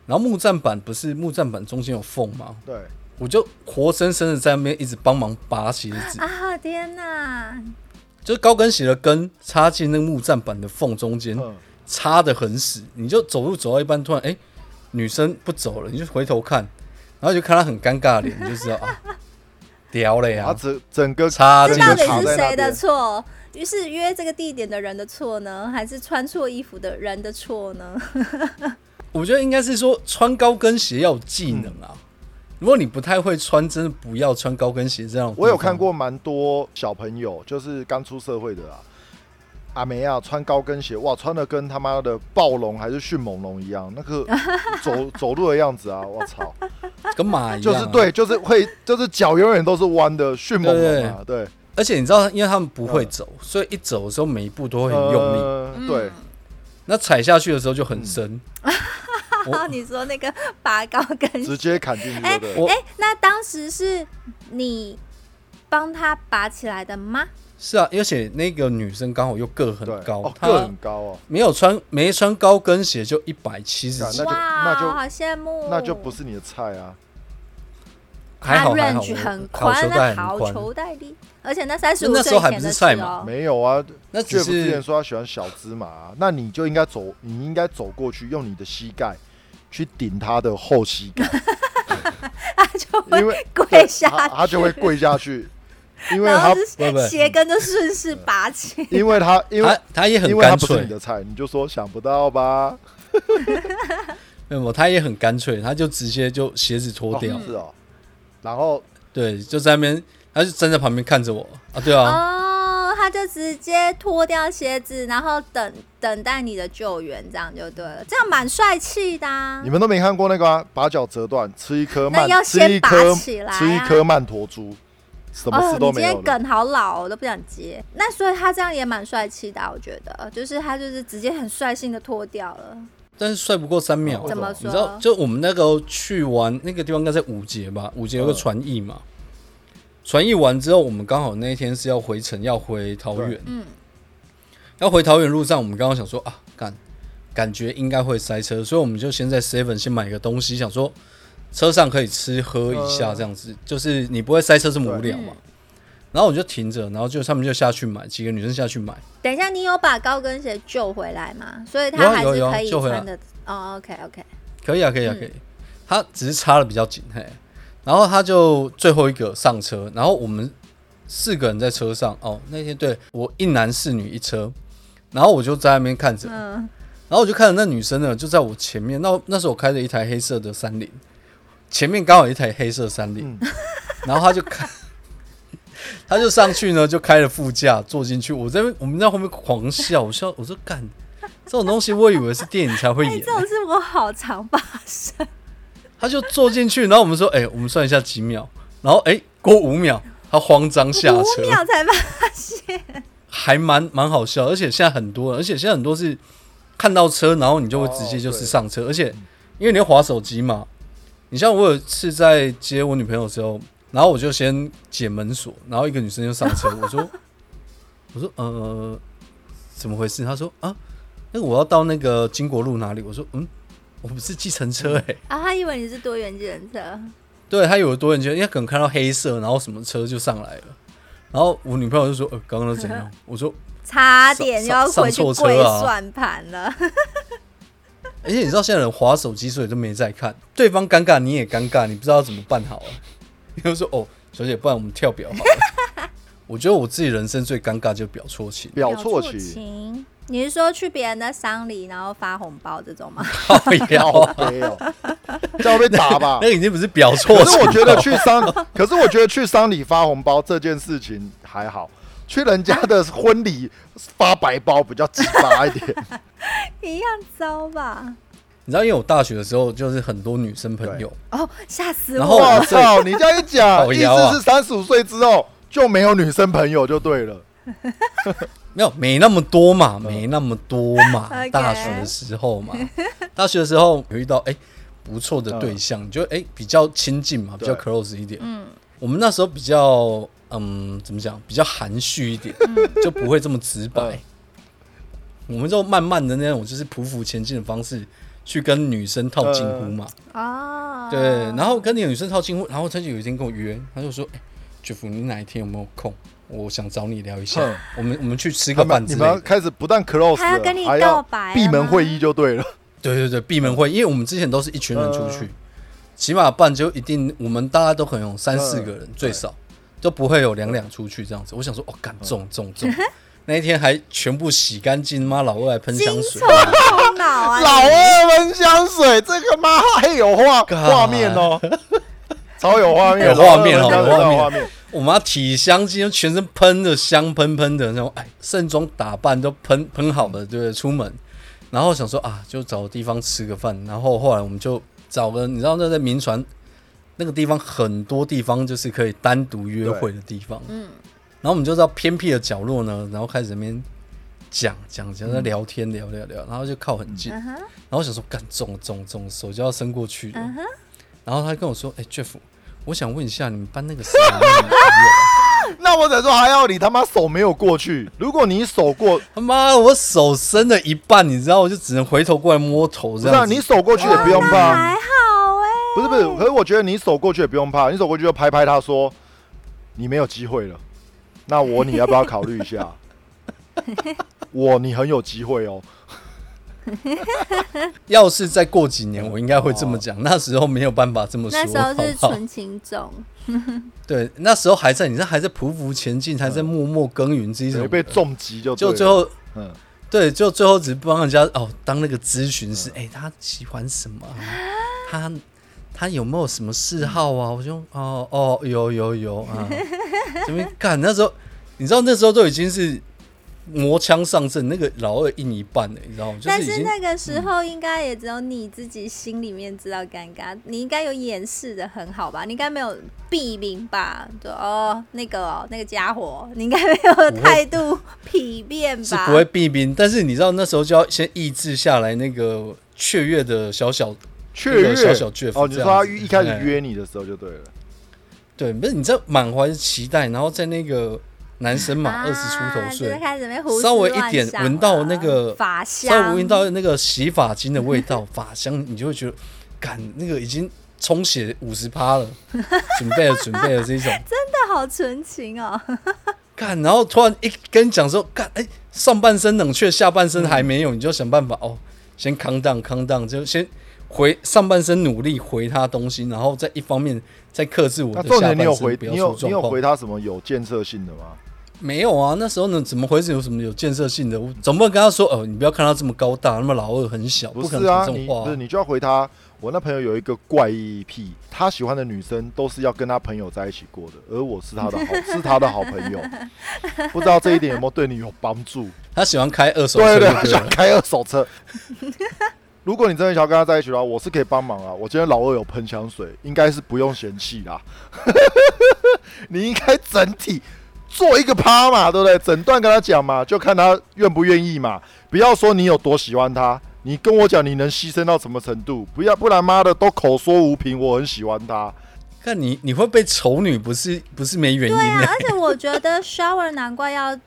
然后木栈板不是木栈板中间有缝吗？对，我就活生生的在那边一直帮忙拔鞋子啊！天哪！就是高跟鞋的跟插进那个木栈板的缝中间。插的很死，你就走路走到一半，突然哎，女生不走了，你就回头看，然后就看她很尴尬的脸，你就知道啊，屌了呀！整整个插，这到底是谁的错？于是约这个地点的人的错呢，还是穿错衣服的人的错呢？我觉得应该是说穿高跟鞋要有技能啊。如果你不太会穿，真的不要穿高跟鞋。这样我有看过蛮多小朋友，就是刚出社会的啊。阿梅亚穿高跟鞋，哇，穿的跟他妈的暴龙还是迅猛龙一样，那个 走走路的样子啊，我操，跟马一样，就是对，就是会，就是脚永远都是弯的迅猛龙啊，对。而且你知道，因为他们不会走，所以一走的时候每一步都会很用力，对。那踩下去的时候就很深。你说那个拔高跟直接砍进去，哎对哎，那当时是你帮他拔起来的吗？是啊，而且那个女生刚好又个很高，个很高哦，没有穿没穿高跟鞋就一百七十几，那就那就好羡慕，那就不是你的菜啊。还好还好，很宽的好球带力，而且那三十五那时候还不是菜嘛，没有啊。那只是之前说他喜欢小芝麻，那你就应该走，你应该走过去，用你的膝盖去顶他的后膝盖，他就会跪下，他就会跪下去。因为他鞋跟就顺势拔起，因为他因为他也很干脆，你的菜你就说想不到吧？没有，他也很干脆，他就直接就鞋子脱掉，是哦。然后对，就在那边，他就站在旁边看着我啊，对啊，哦，他就直接脱掉鞋子，然后等等待你的救援，这样就对了，这样蛮帅气的。你们都没看过那个把脚折断，吃一颗慢，吃一颗吃一颗曼陀珠。什么事都没有。你今天梗好老，我都不想接。那所以他这样也蛮帅气的，我觉得，就是他就是直接很率性的脱掉了。但是帅不过三秒。怎么说？你知道，就我们那个去玩那个地方，应该在五节吧？五节有个传艺嘛。传艺完之后，我们刚好那一天是要回程，要回桃园。嗯。要回桃园路上，我们刚刚想说啊，感感觉应该会塞车，所以我们就先在 Seven 先买个东西，想说。车上可以吃喝一下，这样子就是你不会塞车这么无聊嘛。然后我就停着，然后就他们就下去买，几个女生下去买。等一下，你有把高跟鞋救回来吗？所以他还是可以穿的。哦，OK OK，可以啊，可以啊，可以。他只是插的比较紧，嘿。然后他就最后一个上车，然后我们四个人在车上。哦，那天对我一男四女一车，然后我就在那边看着，然后我就看着那女生呢，就在我前面。那那时候我开着一台黑色的三菱。前面刚好一台黑色三菱，然后他就开，他就上去呢，就开了副驾坐进去。我在我们在后面狂笑，我笑我说干这种东西，我以为是电影才会演，这种事我好常发生。他就坐进去，然后我们说，哎，我们算一下几秒，然后哎过五秒，他慌张下车，五秒才发现，还蛮蛮好笑。而且现在很多，而且现在很多是看到车，然后你就会直接就是上车，而且因为你要滑手机嘛。你像我有次在接我女朋友的时候，然后我就先解门锁，然后一个女生就上车，我说，我说呃，怎么回事？她说啊，那我要到那个金国路哪里？我说嗯，我不是计程车哎，啊，她以为你是多元计程车，对她以为多元计程车，因为可能看到黑色，然后什么车就上来了，然后我女朋友就说呃，刚刚怎样？我说差点要回去跪算盘了。而且你知道现在人滑手机，所以都没在看。对方尴尬，你也尴尬，你不知道怎么办好了？你就说哦，小姐，不然我们跳表好了。我觉得我自己人生最尴尬就表错情。表错情？你是说去别人的丧礼，然后发红包这种吗？不要，没有，这样被打吧？那已经不是表错情。可是我觉得去丧，可是我觉得去丧礼发红包这件事情还好。去人家的婚礼发白包比较直白一点，一样糟吧？你知道，因为我大学的时候就是很多女生朋友哦，吓死我！我操，你这样一讲，意思是三十五岁之后就没有女生朋友就对了。没有，没那么多嘛，没那么多嘛。大学的时候嘛，大学的时候有遇到哎不错的对象，就哎比较亲近嘛，比较 close 一点。嗯，我们那时候比较。嗯，怎么讲？比较含蓄一点，就不会这么直白。我们就慢慢的那种，就是匍匐前进的方式，去跟女生套近乎嘛。哦。对，然后跟那个女生套近乎，然后他就有一天跟我约，他就说：“哎，Jeff，你哪一天有没有空？我想找你聊一下。我们我们去吃个饭。”你们开始不但 close，还要跟你告白，闭门会议就对了。对对对，闭门会，因为我们之前都是一群人出去，起码办就一定，我们大家都可能有三四个人最少。都不会有两两出去这样子，我想说，哦，干重重重，那一天还全部洗干净，妈老二还喷香水，老二喷香水，这个妈还有画 画面哦，超有画面，有画面哦，有画面。我妈体香精，全身喷的香喷喷的那种，哎，盛装打扮都喷喷好了，对不对？出门，然后想说啊，就找个地方吃个饭，然后后来我们就找个，你知道那在民船。那个地方很多地方就是可以单独约会的地方，嗯，然后我们就到偏僻的角落呢，然后开始那边讲讲讲在聊天聊聊聊，然后就靠很近，然后想说干中中中，手就要伸过去了，然后他跟我说：“哎，Jeff，我想问一下，你们班那个谁？” 那我怎说还要你他妈手没有过去？如果你手过，他妈我手伸了一半，你知道，我就只能回头过来摸头这样。你手过去也不用怕，还好哎。不是不是，可是我觉得你走过去也不用怕，你走过去就拍拍他说你没有机会了。那我你要不要考虑一下？我你很有机会哦。要是再过几年，我应该会这么讲。那时候没有办法这么说。那时候是纯情种。对，那时候还在，你这还在匍匐前进，还在默默耕耘，自己。没被重击就就最后，嗯，对，就最后只是帮人家哦，当那个咨询师。哎，他喜欢什么？他他有没有什么嗜好啊？我就哦哦，有有有啊，怎么干？那时候你知道，那时候都已经是。磨枪上阵，那个老二硬一半呢，你知道吗？但是那个时候应该也只有你自己心里面知道尴尬，你应该有掩饰的很好吧？你应该没有避名吧？就哦，那个哦，那个家伙，你应该没有态度 疲变吧？是不会避名，但是你知道那时候就要先抑制下来那个雀跃的小小雀跃小小倔哦，你说他一开始约你的时候就对了，对，不是你这满怀期待，然后在那个。男生嘛，二十出头岁，稍微一点闻到那个发香，稍微闻到那个洗发精的味道，发香，你就会觉得，干那个已经充血五十趴了，准备了，准备了这种，真的好纯情哦。干，然后突然一跟你讲说，干，哎，上半身冷却，下半身还没有，你就想办法哦，先扛荡扛荡，就先回上半身努力回他东西，然后再一方面再克制我的下半身，你有回你有你有回他什么有建设性的吗？没有啊，那时候呢，怎么回事？有什么有建设性的？我总不能跟他说：“哦，你不要看他这么高大，那么老二很小。”不是啊，你不是你就要回他。我那朋友有一个怪异癖，他喜欢的女生都是要跟他朋友在一起过的，而我是他的好，是他的好朋友。不知道这一点有没有对你有帮助？他喜欢开二手车，对对，喜欢开二手车。如果你真的想要跟他在一起的话，我是可以帮忙啊。我今天老二有喷香水，应该是不用嫌弃啦。你应该整体。做一个趴嘛，对不对？整段跟他讲嘛，就看他愿不愿意嘛。不要说你有多喜欢他，你跟我讲你能牺牲到什么程度？不要，不然妈的都口说无凭。我很喜欢他，看你你会被丑女，不是不是没原因。对啊，而且我觉得 shower 难怪要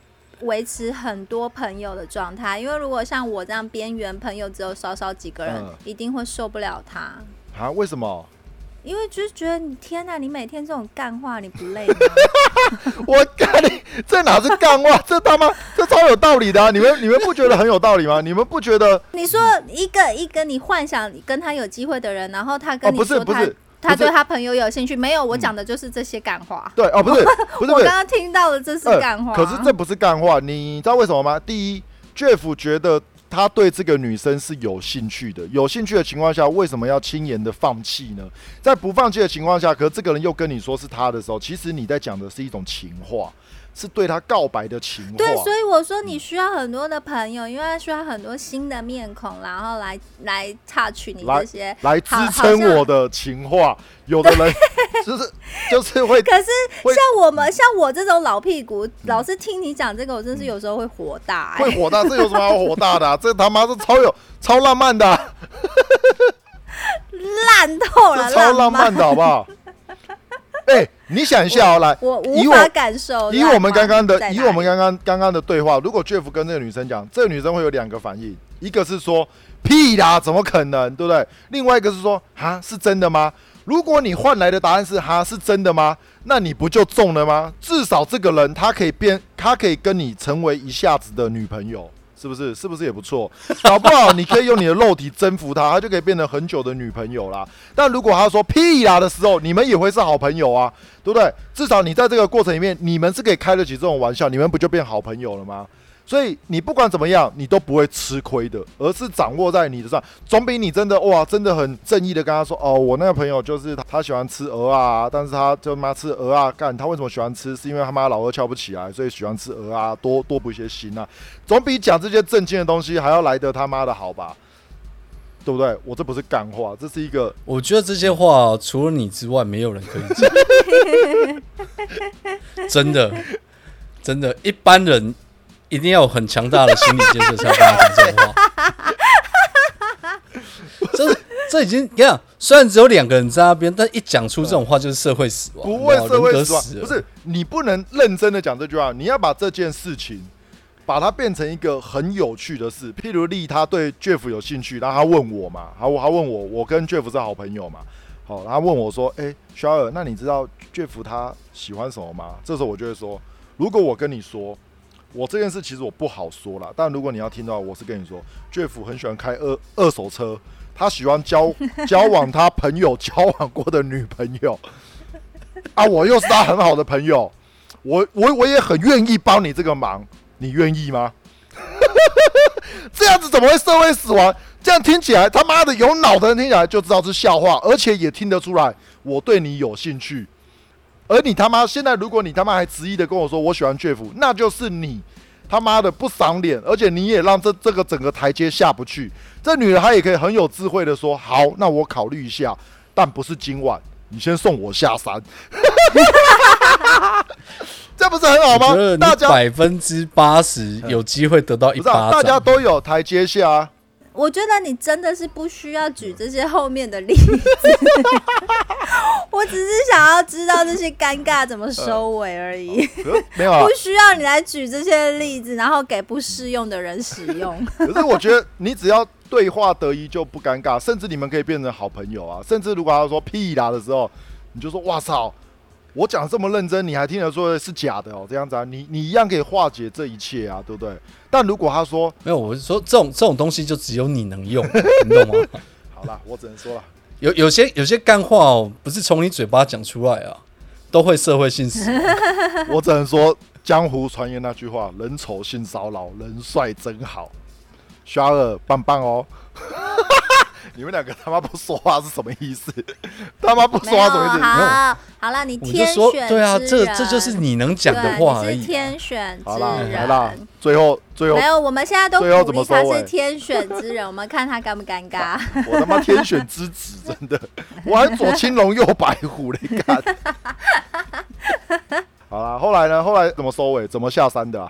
维持很多朋友的状态，因为如果像我这样边缘朋友只有少少几个人，一定会受不了他。啊？为什么？因为就是觉得你天哪，你每天这种干话你不累吗？我干你，这哪是干话？这他妈这超有道理的！你们你们不觉得很有道理吗？你们不觉得？你说一个一个你幻想跟他有机会的人，然后他跟你说他他对他朋友有兴趣，没有？我讲的就是这些干话。对哦，不是 不是，我刚刚听到的这是干话。可是这不是干话，你知道为什么吗？第一，Jeff 觉得。他对这个女生是有兴趣的，有兴趣的情况下，为什么要轻言的放弃呢？在不放弃的情况下，可这个人又跟你说是他的时候，其实你在讲的是一种情话。是对他告白的情话。对，所以我说你需要很多的朋友，因为需要很多新的面孔，然后来来 touch 你这些，来支撑我的情话。有的人 就是就是会，可是像我们像我这种老屁股，老是听你讲这个，我真是有时候会火大。会火大？这有什么好火大的？这他妈是超有超浪漫的，烂透了，超浪漫的好不好？哎，你想一下哦，来，我无法感受。以我们刚刚的，以我们刚刚刚刚的对话，如果 Jeff 跟这个女生讲，这个女生会有两个反应，一个是说屁啦，怎么可能，对不对？另外一个是说，哈，是真的吗？如果你换来的答案是哈，是真的吗？那你不就中了吗？至少这个人他可以变，他可以跟你成为一下子的女朋友。是不是？是不是也不错？搞不好你可以用你的肉体征服她，她就可以变成很久的女朋友啦。但如果她说屁啦的时候，你们也会是好朋友啊，对不对？至少你在这个过程里面，你们是可以开得起这种玩笑，你们不就变好朋友了吗？所以你不管怎么样，你都不会吃亏的，而是掌握在你的上，总比你真的哇，真的很正义的跟他说哦，我那个朋友就是他喜欢吃鹅啊，但是他就妈吃鹅啊，干他为什么喜欢吃？是因为他妈老二翘不起来，所以喜欢吃鹅啊，多多补一些锌啊，总比讲这些正经的东西还要来得他妈的好吧？对不对？我这不是干话，这是一个，我觉得这些话除了你之外，没有人可以讲，真的，真的，一般人。一定要有很强大的心理建设才跟他讲这种话。这这已经你看，虽然只有两个人在那边，但一讲出这种话就是社会死亡，不会社会死亡。不是你不能认真的讲这句话，你要把这件事情把它变成一个很有趣的事。譬如利他对 Jeff 有兴趣，然后他问我嘛，他他问我，我跟 Jeff 是好朋友嘛，好，他问我说，哎，肖尔，那你知道 Jeff 他喜欢什么吗？这时候我就会说，如果我跟你说。我这件事其实我不好说了，但如果你要听到，我是跟你说，Jeff 很喜欢开二二手车，他喜欢交 交往他朋友交往过的女朋友，啊，我又是他很好的朋友，我我我也很愿意帮你这个忙，你愿意吗？这样子怎么会社会死亡？这样听起来他妈的有脑的人听起来就知道是笑话，而且也听得出来我对你有兴趣。而你他妈现在，如果你他妈还执意的跟我说我喜欢 Jeff，那就是你他妈的不赏脸，而且你也让这这个整个台阶下不去。这女人她也可以很有智慧的说：“好，那我考虑一下，但不是今晚，你先送我下山。”这不是很好吗？大家百分之八十 有机会得到一巴大家都有台阶下。我觉得你真的是不需要举这些后面的例子，我只是想要知道这些尴尬怎么收尾而已。没有，不需要你来举这些例子，然后给不适用的人使用。可是我觉得你只要对话得宜就不尴尬，甚至你们可以变成好朋友啊。甚至如果他说屁啦的时候，你就说哇操。我讲这么认真，你还听得说是假的哦？这样子啊，你你一样可以化解这一切啊，对不对？但如果他说没有，我是说这种这种东西就只有你能用，你懂吗？好了，我只能说了，有有些有些干话哦，不是从你嘴巴讲出来啊，都会社会性死。我只能说江湖传言那句话：人丑性骚扰，人帅真好。肖二棒棒哦。你们两个他妈不说话是什么意思？他妈不说话什么意思？好，好了，你天选对啊，这这就是你能讲的话而已。天选之人，来啦，最后最后没有，我们现在都鼓励他是天选之人，我们看他尴不尴尬。我他妈天选之子，真的，我还左青龙右白虎嘞，看。好了，后来呢？后来怎么收尾？怎么下山的？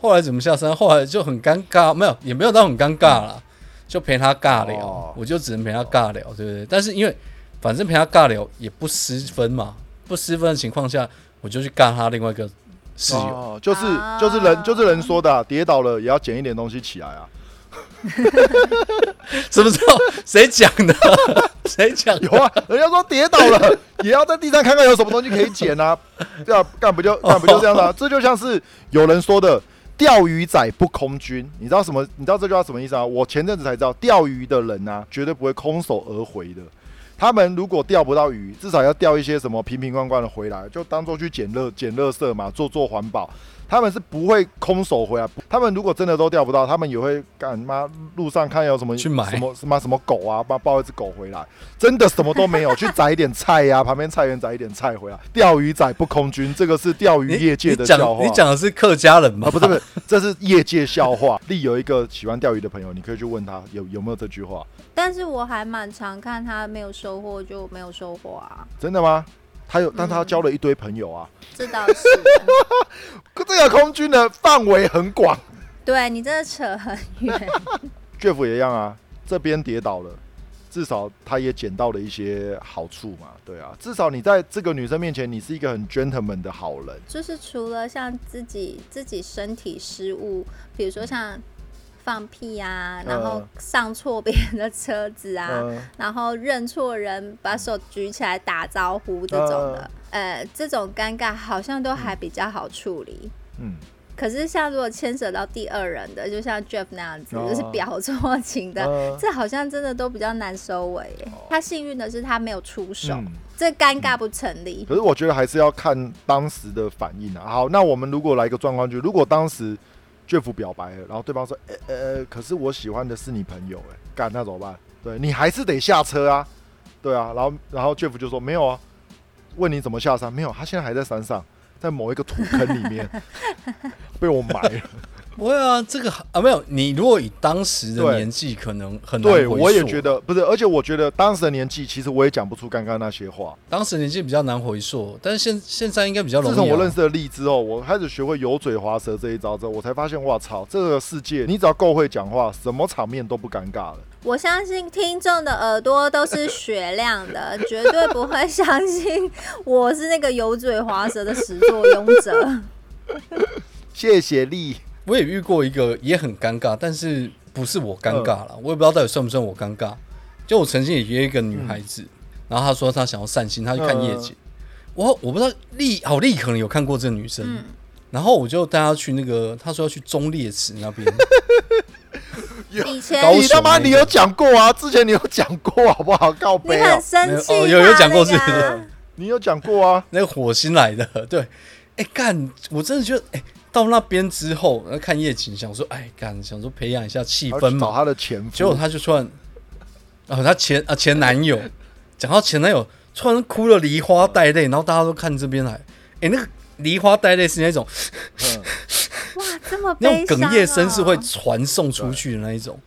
后来怎么下山？后来就很尴尬，没有，也没有到很尴尬了。就陪他尬聊，我就只能陪他尬聊，对不对？但是因为反正陪他尬聊也不失分嘛，不失分的情况下，我就去尬他另外一个室友，就是就是人就是人说的，跌倒了也要捡一点东西起来啊。什么时候谁讲的？谁讲？有啊，人家说跌倒了也要在地上看看有什么东西可以捡啊。这样干不就干不就这样子？这就像是有人说的。钓鱼仔不空军，你知道什么？你知道这句话什么意思啊？我前阵子才知道，钓鱼的人呢，绝对不会空手而回的。他们如果钓不到鱼，至少要钓一些什么瓶瓶罐罐的回来，就当做去捡乐捡乐色嘛，做做环保。他们是不会空手回来。他们如果真的都钓不到，他们也会干妈路上看有什么去买什么什么什么狗啊，帮抱一只狗回来。真的什么都没有，去摘一点菜呀，旁边菜园摘一点菜回来。钓鱼仔不空军，这个是钓鱼业界的笑话。你讲的是客家人吗？不是不是，这是业界笑话。丽有一个喜欢钓鱼的朋友，你可以去问他有有没有这句话。但是我还蛮常看他没有收获就没有收获啊。真的吗？他有，但他交了一堆朋友啊。这倒是。这个空军的范围很广。对你真的扯很远。Jeff 也一样啊，这边跌倒了，至少他也捡到了一些好处嘛。对啊，至少你在这个女生面前，你是一个很 gentleman 的好人。就是除了像自己自己身体失误，比如说像。放屁啊，然后上错别人的车子啊，然后认错人，把手举起来打招呼这种的，呃，这种尴尬好像都还比较好处理。嗯，可是像如果牵扯到第二人的，就像 Jeff 那样子，就是表错情的，这好像真的都比较难收尾。他幸运的是他没有出手，这尴尬不成立。可是我觉得还是要看当时的反应啊。好，那我们如果来一个状况，就如果当时。Jeff 表白了，然后对方说：“呃呃，可是我喜欢的是你朋友，哎，干那怎么办？对你还是得下车啊，对啊。然后然后 Jeff 就说：没有啊，问你怎么下山？没有，他现在还在山上，在某一个土坑里面 被我埋了。不会啊，这个啊没有。你如果以当时的年纪，可能很难对，我也觉得不是，而且我觉得当时的年纪，其实我也讲不出刚刚那些话。当时年纪比较难回溯，但是现现在应该比较容易。自从我认识了荔枝后，我开始学会油嘴滑舌这一招之后，我才发现，哇操，这个世界你只要够会讲话，什么场面都不尴尬了。我相信听众的耳朵都是雪亮的，绝对不会相信我是那个油嘴滑舌的始作俑者。谢谢丽。我也遇过一个也很尴尬，但是不是我尴尬了，我也不知道到底算不算我尴尬。就我曾经也约一个女孩子，然后她说她想要散心，她去看夜景。我我不知道丽好丽可能有看过这个女生，然后我就带她去那个，她说要去中烈池那边。以前你他妈你有讲过啊？之前你有讲过好不好？告你很生气，有有讲过是？你有讲过啊？那个火星来的，对。哎干，我真的觉得哎。到那边之后，然后看夜景，想说，哎，干，想说培养一下气氛嘛。找他的前夫，结果他就突然，哦，他前啊前男友，讲到前男友，突然哭了，梨花带泪，然后大家都看这边来，哎，那个梨花带泪是那种，哇，这么那种哽咽声是会传送出去的那一种，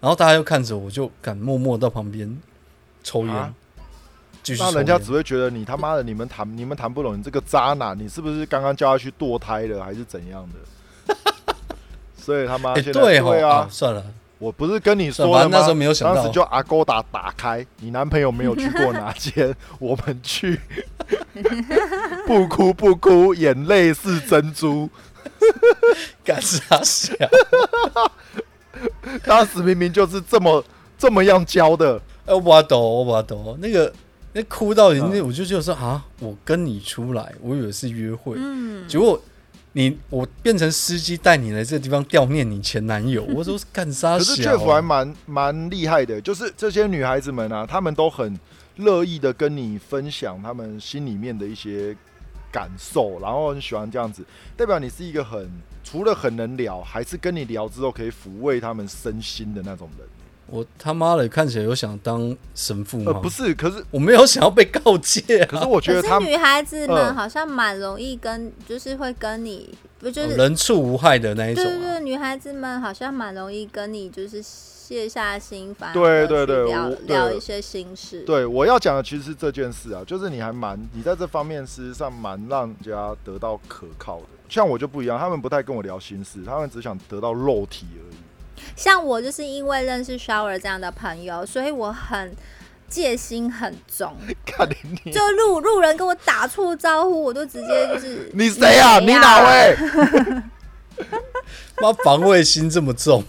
然后大家又看着我，就敢默默到旁边抽烟。那人家只会觉得你他妈的，你们谈你们谈不拢，你这个渣男，你是不是刚刚叫他去堕胎了，还是怎样的？所以他妈现在对啊，算了，我不是跟你说了吗？那时候没有想到，当时就阿勾打打开，你男朋友没有去过哪间，我们去，不哭不哭，眼泪是珍珠，干啥笑？当时明明就是这么这么样教的，哎，我懂，我懂，那个。那哭到人家，我就觉得说啊，我跟你出来，我以为是约会，嗯结果你我变成司机带你来这个地方吊念你前男友，我说干啥？可是确实还蛮蛮厉害的，就是这些女孩子们啊，她们都很乐意的跟你分享她们心里面的一些感受，然后很喜欢这样子，代表你是一个很除了很能聊，还是跟你聊之后可以抚慰他们身心的那种人。我他妈的看起来有想当神父吗？不是，可是我没有想要被告诫。可是我觉得，他女孩子们好像蛮容易跟，就是会跟你，不就是人畜无害的那一种。对对，女孩子们好像蛮容易跟你，就是卸下心防，对对对，聊聊一些心事。对，我要讲的其实是这件事啊，就是你还蛮，你在这方面事实上蛮让人家得到可靠的。像我就不一样，他们不太跟我聊心事，他们只想得到肉体而已。像我就是因为认识 Shower 这样的朋友，所以我很戒心很重。就路路人跟我打错招呼，我都直接就是 你谁啊？你哪位？妈防卫心这么重？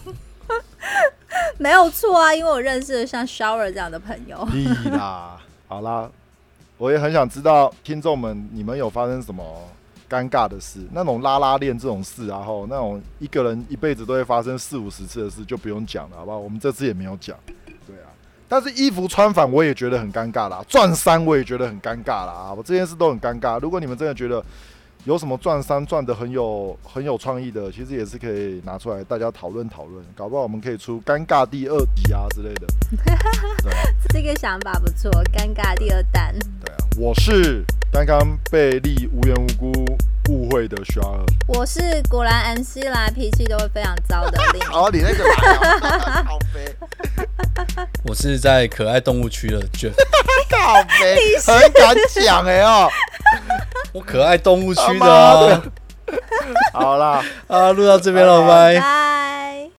没有错啊，因为我认识了像 Shower 这样的朋友。你啦，好啦，我也很想知道听众们，你们有发生什么？尴尬的事，那种拉拉链这种事，然后那种一个人一辈子都会发生四五十次的事，就不用讲了，好不好？我们这次也没有讲，对啊。但是衣服穿反我也觉得很尴尬啦，撞衫我也觉得很尴尬啦，啊，我这件事都很尴尬。如果你们真的觉得有什么转三转的很有很有创意的，其实也是可以拿出来大家讨论讨论，搞不好我们可以出尴尬第二集啊之类的。这个想法不错，尴尬第二弹。对啊，我是。刚刚被立无缘无故误会的徐二，我是果然 MC 来脾气都会非常糟的你。哦，你那个来，好肥。我是在可爱动物区的 Jeff。好肥，很敢讲哎哦。我可爱动物区的。好啦，啊，录到这边了，拜拜。